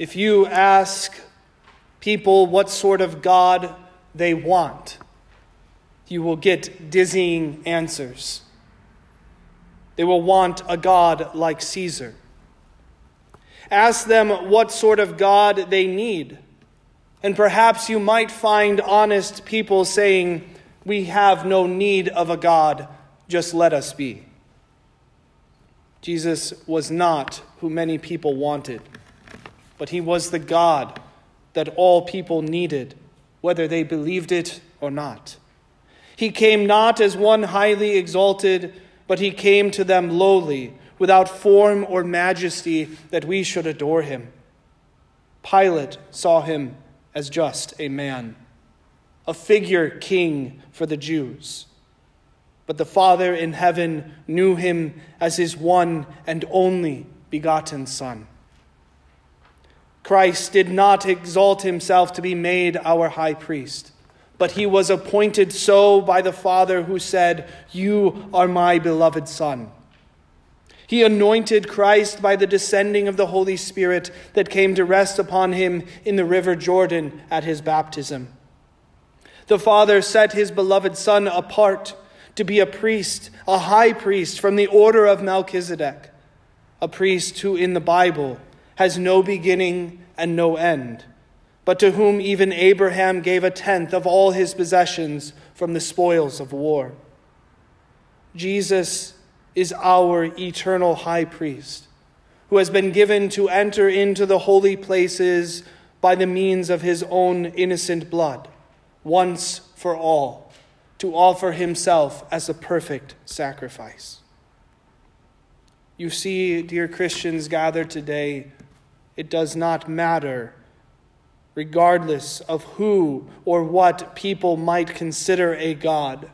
If you ask people what sort of God they want, you will get dizzying answers. They will want a God like Caesar. Ask them what sort of God they need. And perhaps you might find honest people saying, We have no need of a God, just let us be. Jesus was not who many people wanted, but he was the God that all people needed, whether they believed it or not. He came not as one highly exalted, but he came to them lowly, without form or majesty, that we should adore him. Pilate saw him as just a man, a figure king for the Jews. But the Father in heaven knew him as his one and only begotten Son. Christ did not exalt himself to be made our high priest, but he was appointed so by the Father who said, You are my beloved Son. He anointed Christ by the descending of the Holy Spirit that came to rest upon him in the river Jordan at his baptism. The Father set his beloved Son apart to be a priest, a high priest from the order of Melchizedek, a priest who in the Bible has no beginning and no end, but to whom even Abraham gave a tenth of all his possessions from the spoils of war. Jesus is our eternal high priest, who has been given to enter into the holy places by the means of his own innocent blood, once for all to offer himself as a perfect sacrifice. You see, dear Christians gathered today, it does not matter, regardless of who or what people might consider a God.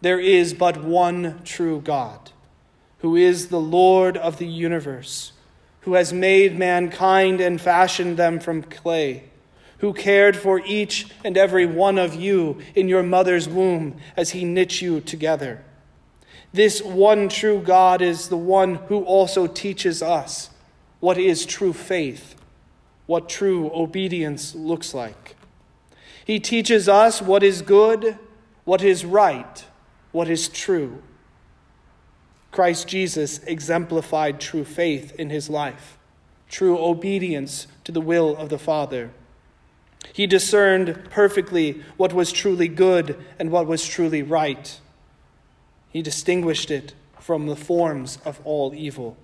There is but one true God, who is the Lord of the universe, who has made mankind and fashioned them from clay who cared for each and every one of you in your mother's womb as he knit you together. This one true God is the one who also teaches us what is true faith, what true obedience looks like. He teaches us what is good, what is right, what is true. Christ Jesus exemplified true faith in his life, true obedience to the will of the Father. He discerned perfectly what was truly good and what was truly right. He distinguished it from the forms of all evil.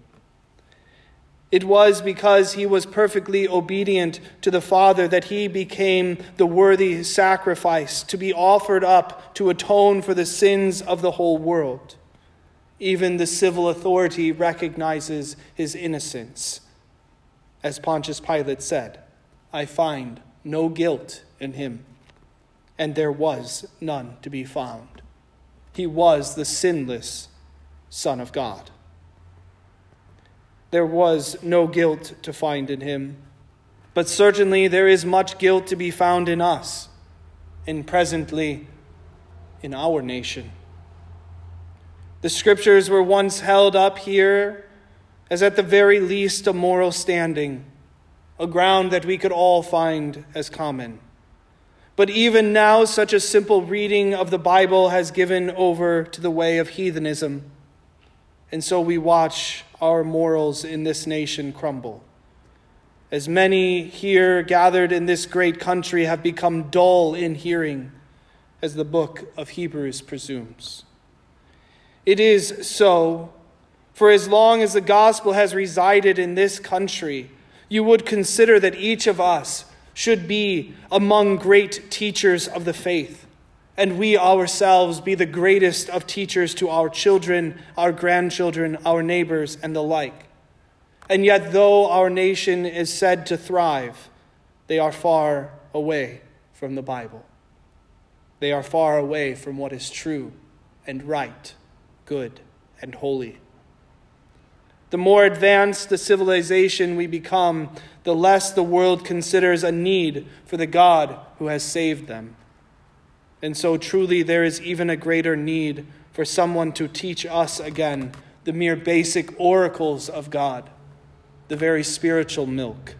It was because he was perfectly obedient to the Father that he became the worthy sacrifice to be offered up to atone for the sins of the whole world. Even the civil authority recognizes his innocence. As Pontius Pilate said, I find no guilt in him, and there was none to be found. He was the sinless Son of God. There was no guilt to find in him, but certainly there is much guilt to be found in us, and presently in our nation. The scriptures were once held up here as at the very least a moral standing a ground that we could all find as common. But even now, such a simple reading of the Bible has given over to the way of heathenism. And so we watch our morals in this nation crumble. As many here gathered in this great country have become dull in hearing, as the book of Hebrews presumes. It is so, for as long as the gospel has resided in this country, you would consider that each of us should be among great teachers of the faith, and we ourselves be the greatest of teachers to our children, our grandchildren, our neighbors, and the like. And yet, though our nation is said to thrive, they are far away from the Bible. They are far away from what is true and right, good and holy. The more advanced the civilization we become, the less the world considers a need for the God who has saved them. And so, truly, there is even a greater need for someone to teach us again the mere basic oracles of God, the very spiritual milk.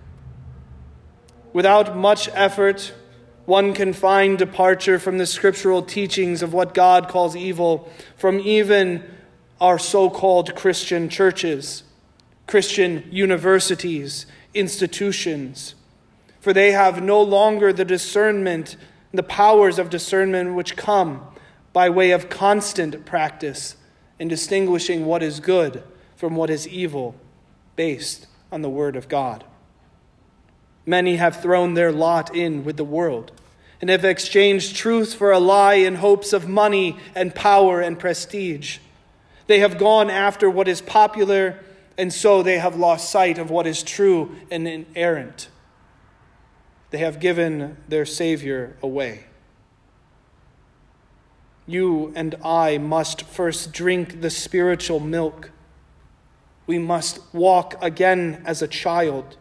Without much effort, one can find departure from the scriptural teachings of what God calls evil from even our so called Christian churches, Christian universities, institutions. For they have no longer the discernment, the powers of discernment which come by way of constant practice in distinguishing what is good from what is evil based on the Word of God. Many have thrown their lot in with the world and have exchanged truth for a lie in hopes of money and power and prestige. They have gone after what is popular, and so they have lost sight of what is true and inerrant. They have given their Savior away. You and I must first drink the spiritual milk. We must walk again as a child,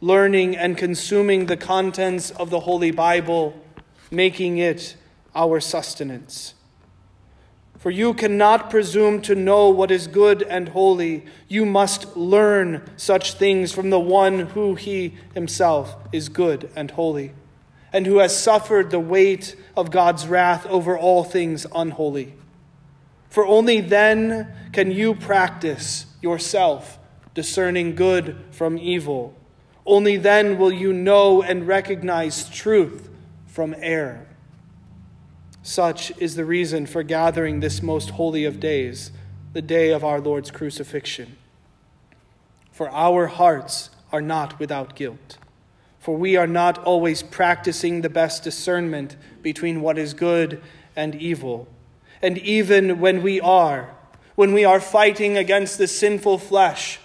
learning and consuming the contents of the Holy Bible, making it our sustenance. For you cannot presume to know what is good and holy. You must learn such things from the one who he himself is good and holy and who has suffered the weight of God's wrath over all things unholy. For only then can you practice yourself discerning good from evil. Only then will you know and recognize truth from error. Such is the reason for gathering this most holy of days, the day of our Lord's crucifixion. For our hearts are not without guilt for we are not always practicing the best discernment between what is good and evil. And even when we are, when we are fighting against the sinful flesh,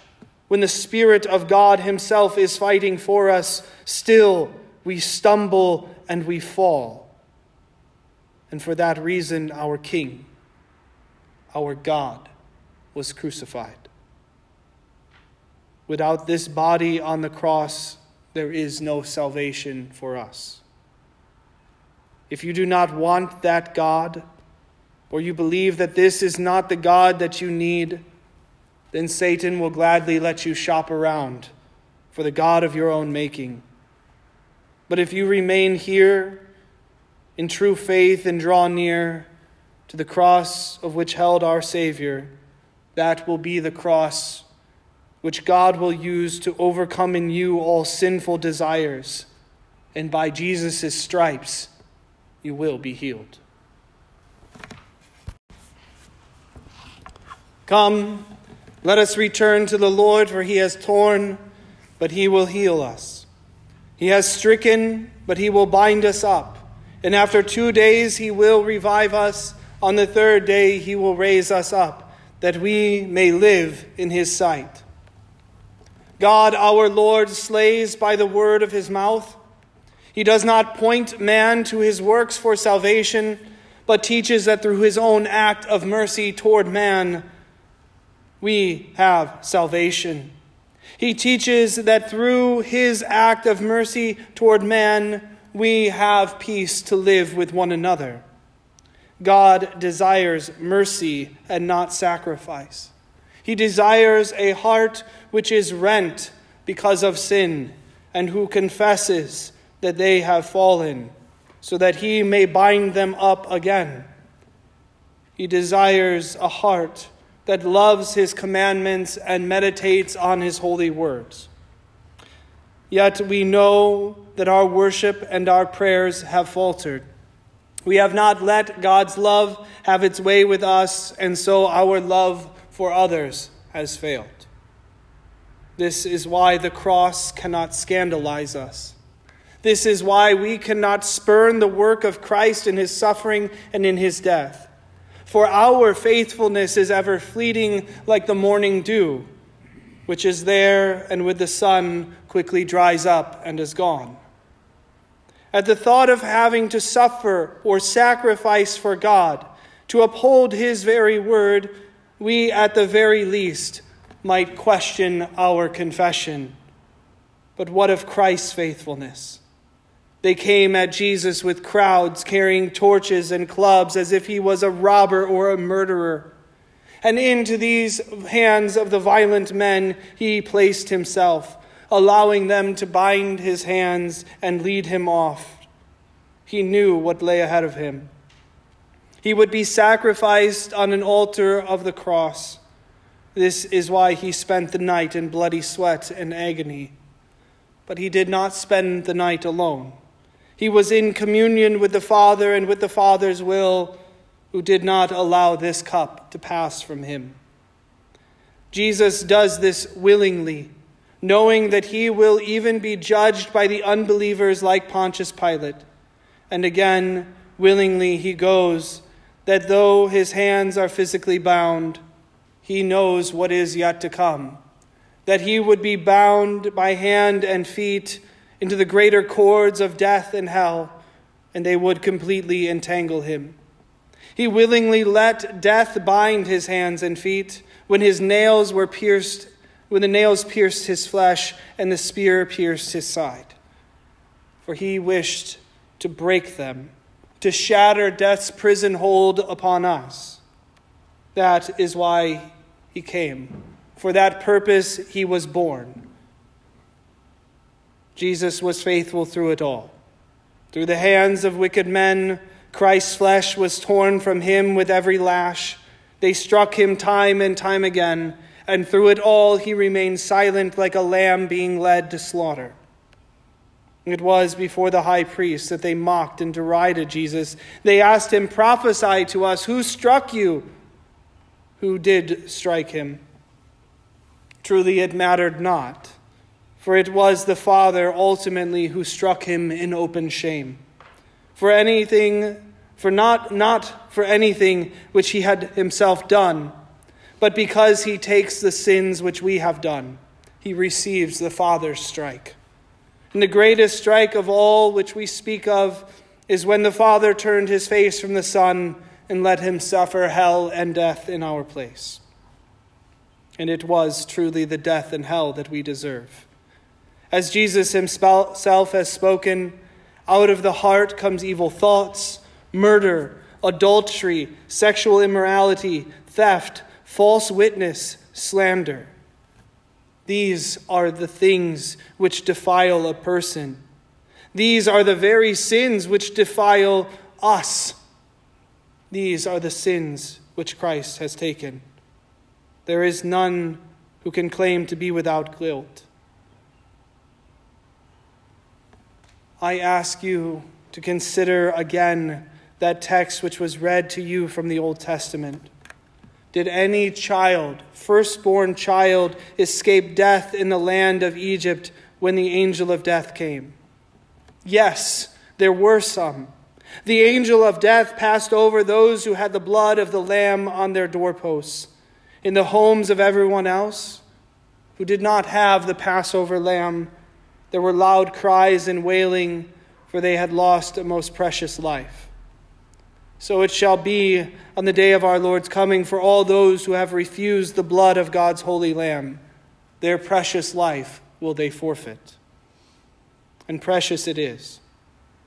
when the Spirit of God Himself is fighting for us, still we stumble and we fall. And for that reason, our King, our God, was crucified. Without this body on the cross, there is no salvation for us. If you do not want that God, or you believe that this is not the God that you need, then Satan will gladly let you shop around for the God of your own making. But if you remain here in true faith and draw near to the cross of which held our Savior, that will be the cross which God will use to overcome in you all sinful desires. And by Jesus' stripes, you will be healed. Come, let us return to the Lord, for he has torn, but he will heal us. He has stricken, but he will bind us up. And after two days, he will revive us. On the third day, he will raise us up, that we may live in his sight. God our Lord slays by the word of his mouth. He does not point man to his works for salvation, but teaches that through his own act of mercy toward man, we have salvation. He teaches that through his act of mercy toward man, we have peace to live with one another. God desires mercy and not sacrifice. He desires a heart which is rent because of sin and who confesses that they have fallen, so that he may bind them up again. He desires a heart that loves his commandments and meditates on his holy words. Yet we know that our worship and our prayers have faltered. We have not let God's love have its way with us, and so our love for others has failed. This is why the cross cannot scandalize us. This is why we cannot spurn the work of Christ in his suffering and in his death. For our faithfulness is ever fleeting like the morning dew, which is there and with the sun quickly dries up and is gone. At the thought of having to suffer or sacrifice for God, to uphold his very word, we at the very least might question our confession. But what of Christ's faithfulness? They came at Jesus with crowds carrying torches and clubs as if he was a robber or a murderer. And into these hands of the violent men he placed himself, allowing them to bind his hands and lead him off. He knew what lay ahead of him. He would be sacrificed on an altar of the cross. This is why he spent the night in bloody sweat and agony. But he did not spend the night alone. He was in communion with the Father and with the Father's will, who did not allow this cup to pass from him. Jesus does this willingly, knowing that he will even be judged by the unbelievers like Pontius Pilate. And again, willingly he goes that though his hands are physically bound, he knows what is yet to come. That he would be bound by hand and feet into the greater cords of death and hell, and they would completely entangle him. He willingly let death bind his hands and feet when his nails were pierced, when the nails pierced his flesh and the spear pierced his side. For he wished to break them to shatter death's prison hold upon us. That is why he came. For that purpose he was born. Jesus was faithful through it all. Through the hands of wicked men, Christ's flesh was torn from him with every lash. They struck him time and time again, and through it all he remained silent like a lamb being led to slaughter. It was before the high priest that they mocked and derided Jesus. They asked him, Prophesy to us, who struck you? Who did strike him? Truly, it mattered not, for it was the Father ultimately who struck him in open shame. For anything, for not, not for anything which he had himself done, but because he takes the sins which we have done, he receives the Father's strike. And the greatest strike of all which we speak of is when the Father turned his face from the Son and let him suffer hell and death in our place. And it was truly the death and hell that we deserve. As Jesus himself has spoken, out of the heart comes evil thoughts, murder, adultery, sexual immorality, theft, false witness, slander. These are the things which defile a person. These are the very sins which defile us. These are the sins which Christ has taken. There is none who can claim to be without guilt. I ask you to consider again that text which was read to you from the Old Testament. Did any child, firstborn child, escape death in the land of Egypt when the angel of death came? Yes, there were some. The angel of death passed over those who had the blood of the Lamb on their doorposts. In the homes of everyone else who did not have the Passover lamb, there were loud cries and wailing, for they had lost a most precious life. So it shall be on the day of our Lord's coming for all those who have refused the blood of God's holy Lamb. Their precious life will they forfeit. And precious it is.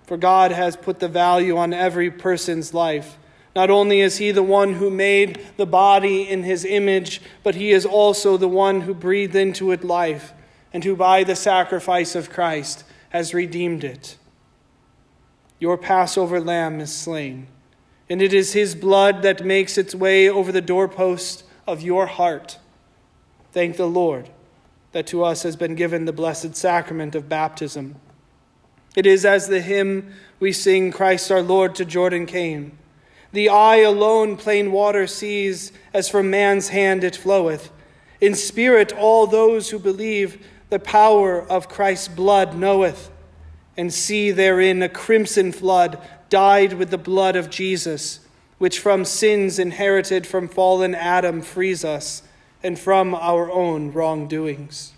For God has put the value on every person's life. Not only is He the one who made the body in His image, but He is also the one who breathed into it life, and who by the sacrifice of Christ has redeemed it. Your Passover lamb is slain and it is his blood that makes its way over the doorpost of your heart. Thank the Lord that to us has been given the blessed sacrament of baptism. It is as the hymn we sing, Christ our Lord to Jordan came. The eye alone plain water sees, as from man's hand it floweth. In spirit, all those who believe the power of Christ's blood knoweth, and see therein a crimson flood dyed with the blood of Jesus, which from sins inherited from fallen Adam frees us, and from our own wrongdoings.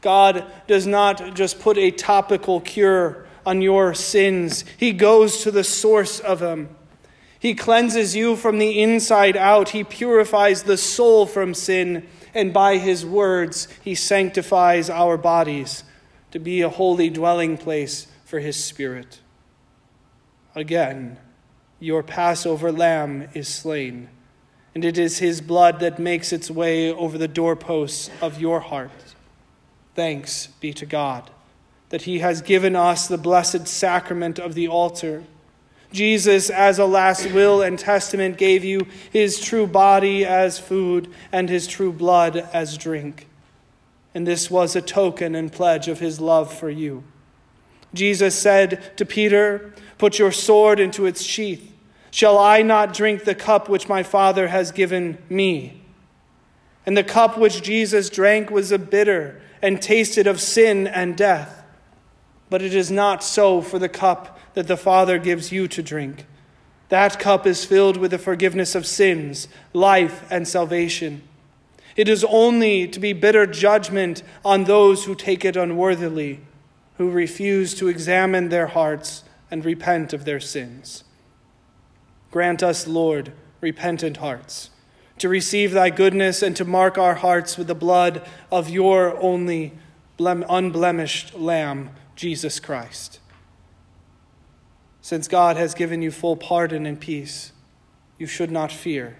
God does not just put a topical cure on your sins, He goes to the source of them. He cleanses you from the inside out. He purifies the soul from sin. And by his words, he sanctifies our bodies to be a holy dwelling place for his spirit. Again, your Passover lamb is slain, and it is his blood that makes its way over the doorposts of your heart. Thanks be to God that He has given us the blessed sacrament of the altar. Jesus, as a last will and testament, gave you His true body as food and His true blood as drink. And this was a token and pledge of His love for you. Jesus said to Peter, Put your sword into its sheath. Shall I not drink the cup which my Father has given me? And the cup which Jesus drank was a bitter and tasted of sin and death. But it is not so for the cup that the Father gives you to drink. That cup is filled with the forgiveness of sins, life, and salvation. It is only to be bitter judgment on those who take it unworthily, who refuse to examine their hearts and repent of their sins. Grant us, Lord, repentant hearts to receive thy goodness and to mark our hearts with the blood of your only unblemished Lamb, Jesus Christ. Since God has given you full pardon and peace, you should not fear.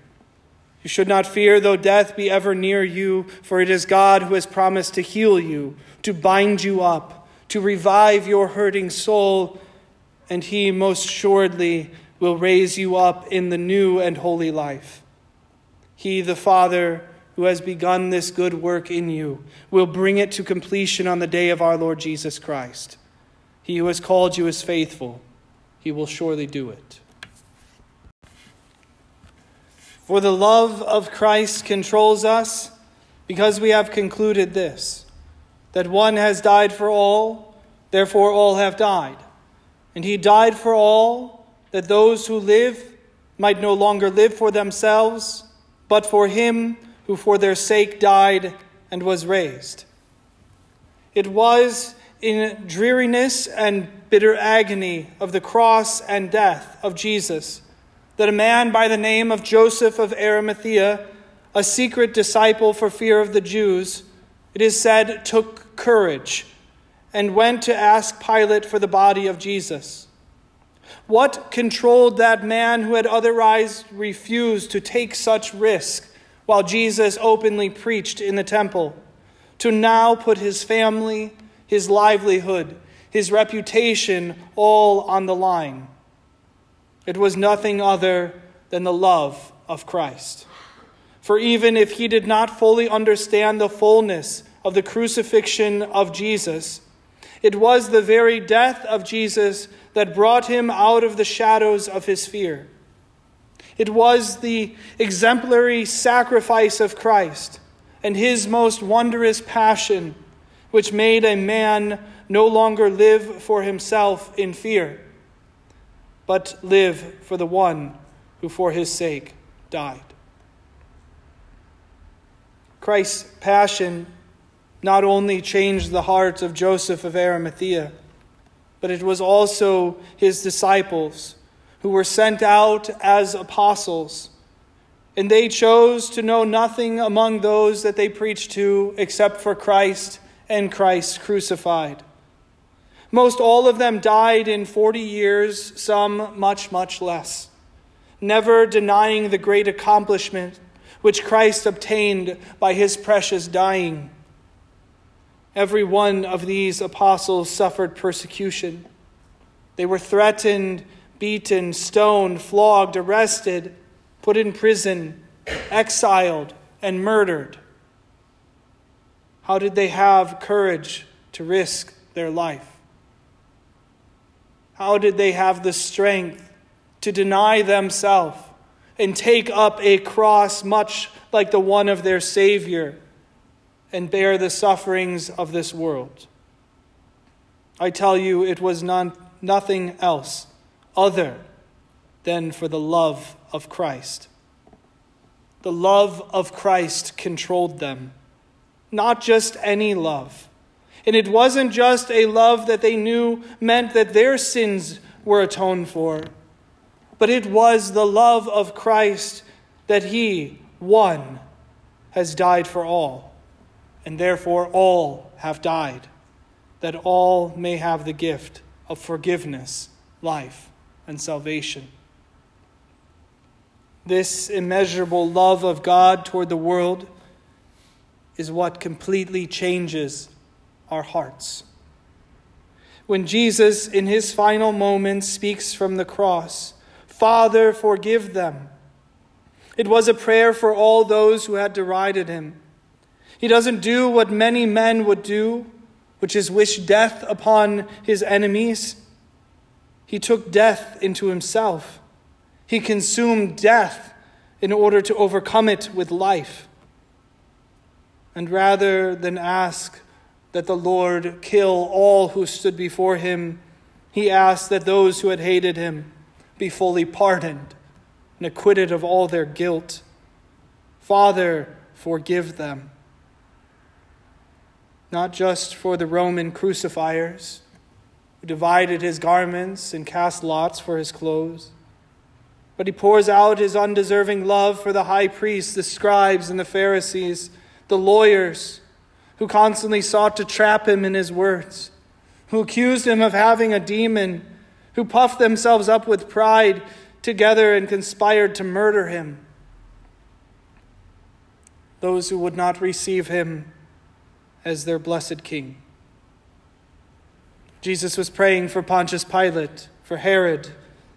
You should not fear, though death be ever near you, for it is God who has promised to heal you, to bind you up, to revive your hurting soul, and he most assuredly will raise you up in the new and holy life. He, the Father, who has begun this good work in you, will bring it to completion on the day of our Lord Jesus Christ. He who has called you is faithful, he will surely do it. For the love of Christ controls us because we have concluded this that one has died for all, therefore all have died. And he died for all, that those who live might no longer live for themselves but for him who for their sake died and was raised. It was in dreariness and bitter agony of the cross and death of Jesus that a man by the name of Joseph of Arimathea, a secret disciple for fear of the Jews, it is said, took courage and went to ask Pilate for the body of Jesus. What controlled that man who had otherwise refused to take such risk while Jesus openly preached in the temple to now put his family, his livelihood, his reputation all on the line? It was nothing other than the love of Christ. For even if he did not fully understand the fullness of the crucifixion of Jesus, it was the very death of Jesus that brought him out of the shadows of his fear. It was the exemplary sacrifice of Christ and his most wondrous passion which made a man no longer live for himself in fear, but live for the one who for his sake died. Christ's passion not only changed the heart of Joseph of Arimathea, but it was also his disciples who were sent out as apostles. And they chose to know nothing among those that they preached to except for Christ and Christ crucified. Most all of them died in 40 years, some much, much less, never denying the great accomplishment which Christ obtained by his precious dying. Every one of these apostles suffered persecution. They were threatened, beaten, stoned, flogged, arrested, put in prison, exiled, and murdered. How did they have courage to risk their life? How did they have the strength to deny themselves and take up a cross much like the one of their Savior? And bear the sufferings of this world. I tell you, it was none, nothing else other than for the love of Christ. The love of Christ controlled them, not just any love. And it wasn't just a love that they knew meant that their sins were atoned for, but it was the love of Christ that He, one, has died for all and therefore all have died, that all may have the gift of forgiveness, life, and salvation. This immeasurable love of God toward the world is what completely changes our hearts. When Jesus, in his final moments, speaks from the cross, Father, forgive them. It was a prayer for all those who had derided him. He doesn't do what many men would do, which is wish death upon his enemies. He took death into himself. He consumed death in order to overcome it with life. And rather than ask that the Lord kill all who stood before him, he asked that those who had hated him be fully pardoned and acquitted of all their guilt. Father, forgive them. Not just for the Roman crucifiers who divided his garments and cast lots for his clothes, but he pours out his undeserving love for the high priests, the scribes, and the Pharisees, the lawyers who constantly sought to trap him in his words, who accused him of having a demon, who puffed themselves up with pride together and conspired to murder him. Those who would not receive him as their blessed king. Jesus was praying for Pontius Pilate, for Herod,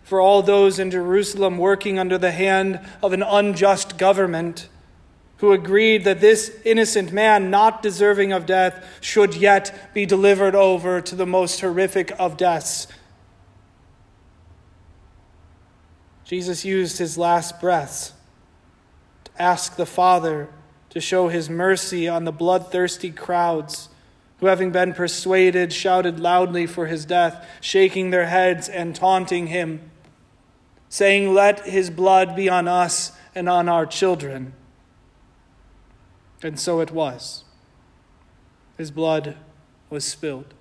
for all those in Jerusalem working under the hand of an unjust government who agreed that this innocent man, not deserving of death, should yet be delivered over to the most horrific of deaths Jesus used his last breaths to ask the Father to show his mercy on the bloodthirsty crowds who, having been persuaded, shouted loudly for his death, shaking their heads and taunting him, saying, Let his blood be on us and on our children. And so it was. His blood was spilled.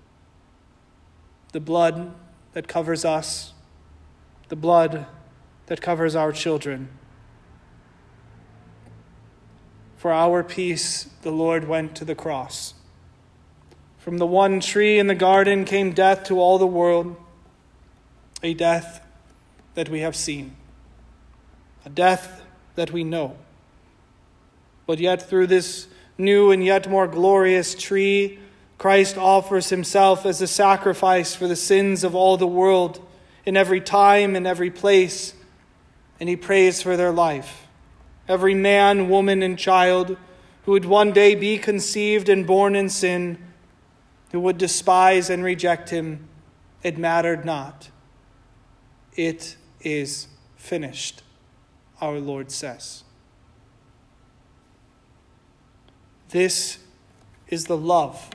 The blood that covers us, the blood that covers our children. For our peace, the Lord went to the cross. From the one tree in the garden came death to all the world, a death that we have seen, a death that we know. But yet, through this new and yet more glorious tree, Christ offers himself as a sacrifice for the sins of all the world in every time and every place and he prays for their life. Every man, woman, and child who would one day be conceived and born in sin, who would despise and reject him, it mattered not. It is finished, our Lord says. This is the love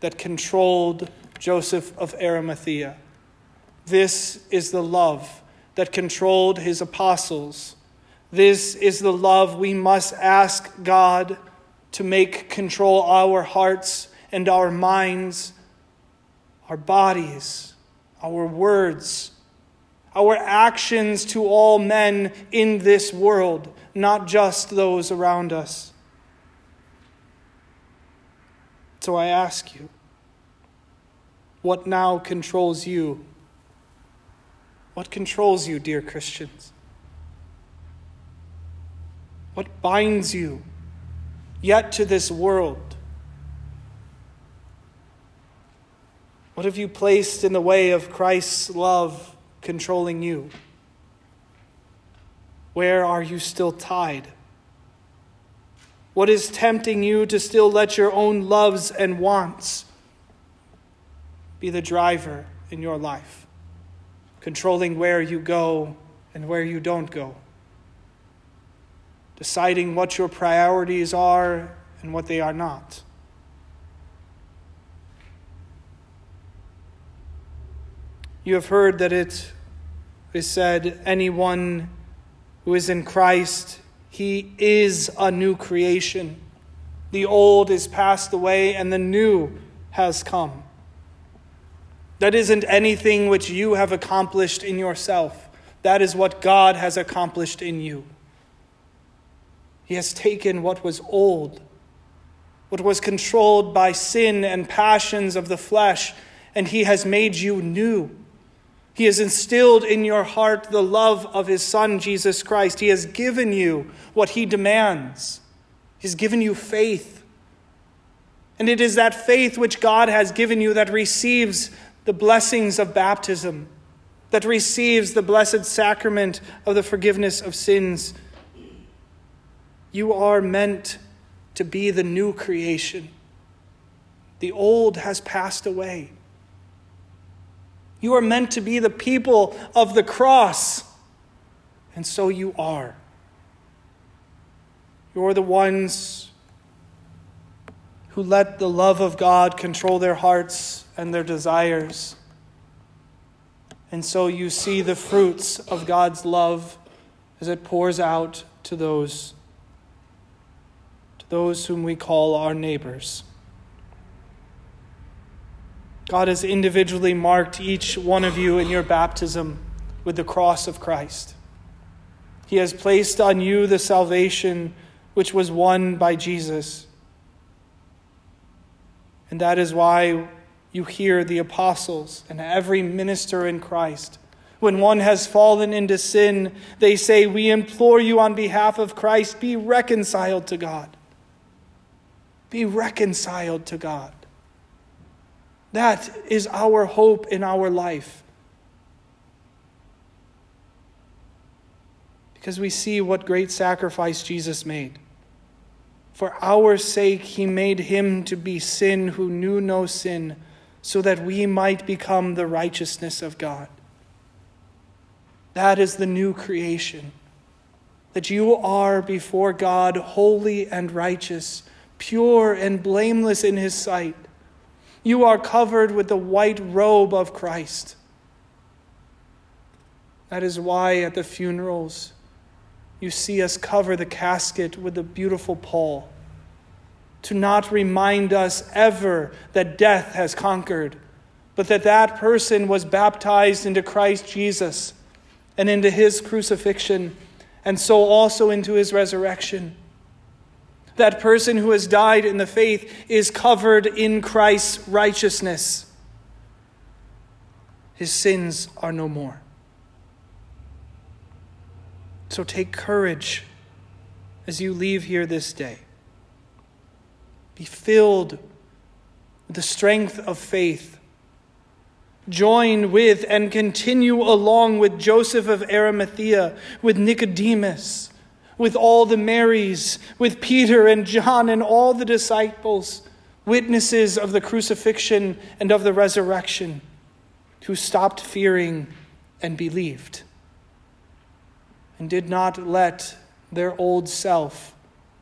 that controlled Joseph of Arimathea. This is the love that controlled his apostles. This is the love we must ask God to make control our hearts and our minds, our bodies, our words, our actions to all men in this world, not just those around us. So I ask you, what now controls you? What controls you, dear Christians? What binds you yet to this world? What have you placed in the way of Christ's love controlling you? Where are you still tied? What is tempting you to still let your own loves and wants be the driver in your life? controlling where you go and where you don't go, deciding what your priorities are and what they are not. You have heard that it is said, anyone who is in Christ, he is a new creation. The old is passed away and the new has come. That isn't anything which you have accomplished in yourself. That is what God has accomplished in you. He has taken what was old, what was controlled by sin and passions of the flesh, and He has made you new. He has instilled in your heart the love of His Son, Jesus Christ. He has given you what He demands. He's given you faith. And it is that faith which God has given you that receives the blessings of baptism, that receives the blessed sacrament of the forgiveness of sins. You are meant to be the new creation. The old has passed away. You are meant to be the people of the cross, and so you are. You're the ones who let the love of God control their hearts and their desires. And so you see the fruits of God's love as it pours out to those those whom we call our neighbors. God has individually marked each one of you in your baptism with the cross of Christ. He has placed on you the salvation which was won by Jesus. And that is why you hear the apostles and every minister in Christ. When one has fallen into sin, they say, We implore you on behalf of Christ, be reconciled to God. Be reconciled to God. That is our hope in our life. Because we see what great sacrifice Jesus made. For our sake, he made him to be sin who knew no sin, so that we might become the righteousness of God. That is the new creation. That you are before God holy and righteous, pure and blameless in his sight. You are covered with the white robe of Christ. That is why at the funerals, you see us cover the casket with a beautiful pall to not remind us ever that death has conquered, but that that person was baptized into Christ Jesus and into his crucifixion, and so also into his resurrection. That person who has died in the faith is covered in Christ's righteousness. His sins are no more. So take courage as you leave here this day. Be filled with the strength of faith. Join with and continue along with Joseph of Arimathea, with Nicodemus, with all the Marys, with Peter and John and all the disciples, witnesses of the crucifixion and of the resurrection, who stopped fearing and believed and did not let their old self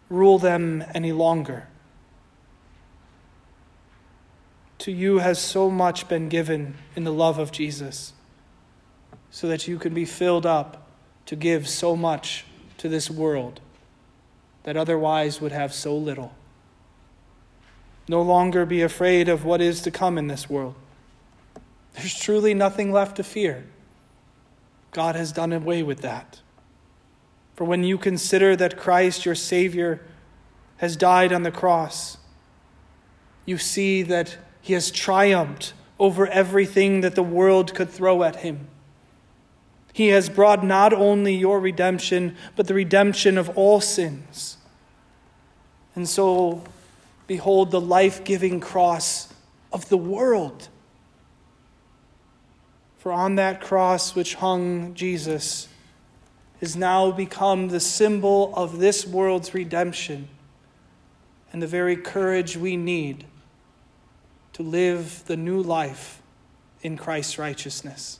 rule them any longer. To you has so much been given in the love of Jesus, so that you can be filled up to give so much to this world that otherwise would have so little. No longer be afraid of what is to come in this world. There's truly nothing left to fear. God has done away with that. For when you consider that Christ, your Savior, has died on the cross, you see that he has triumphed over everything that the world could throw at him. He has brought not only your redemption, but the redemption of all sins. And so, behold the life giving cross of the world. For on that cross which hung Jesus, has now become the symbol of this world's redemption and the very courage we need to live the new life in Christ's righteousness.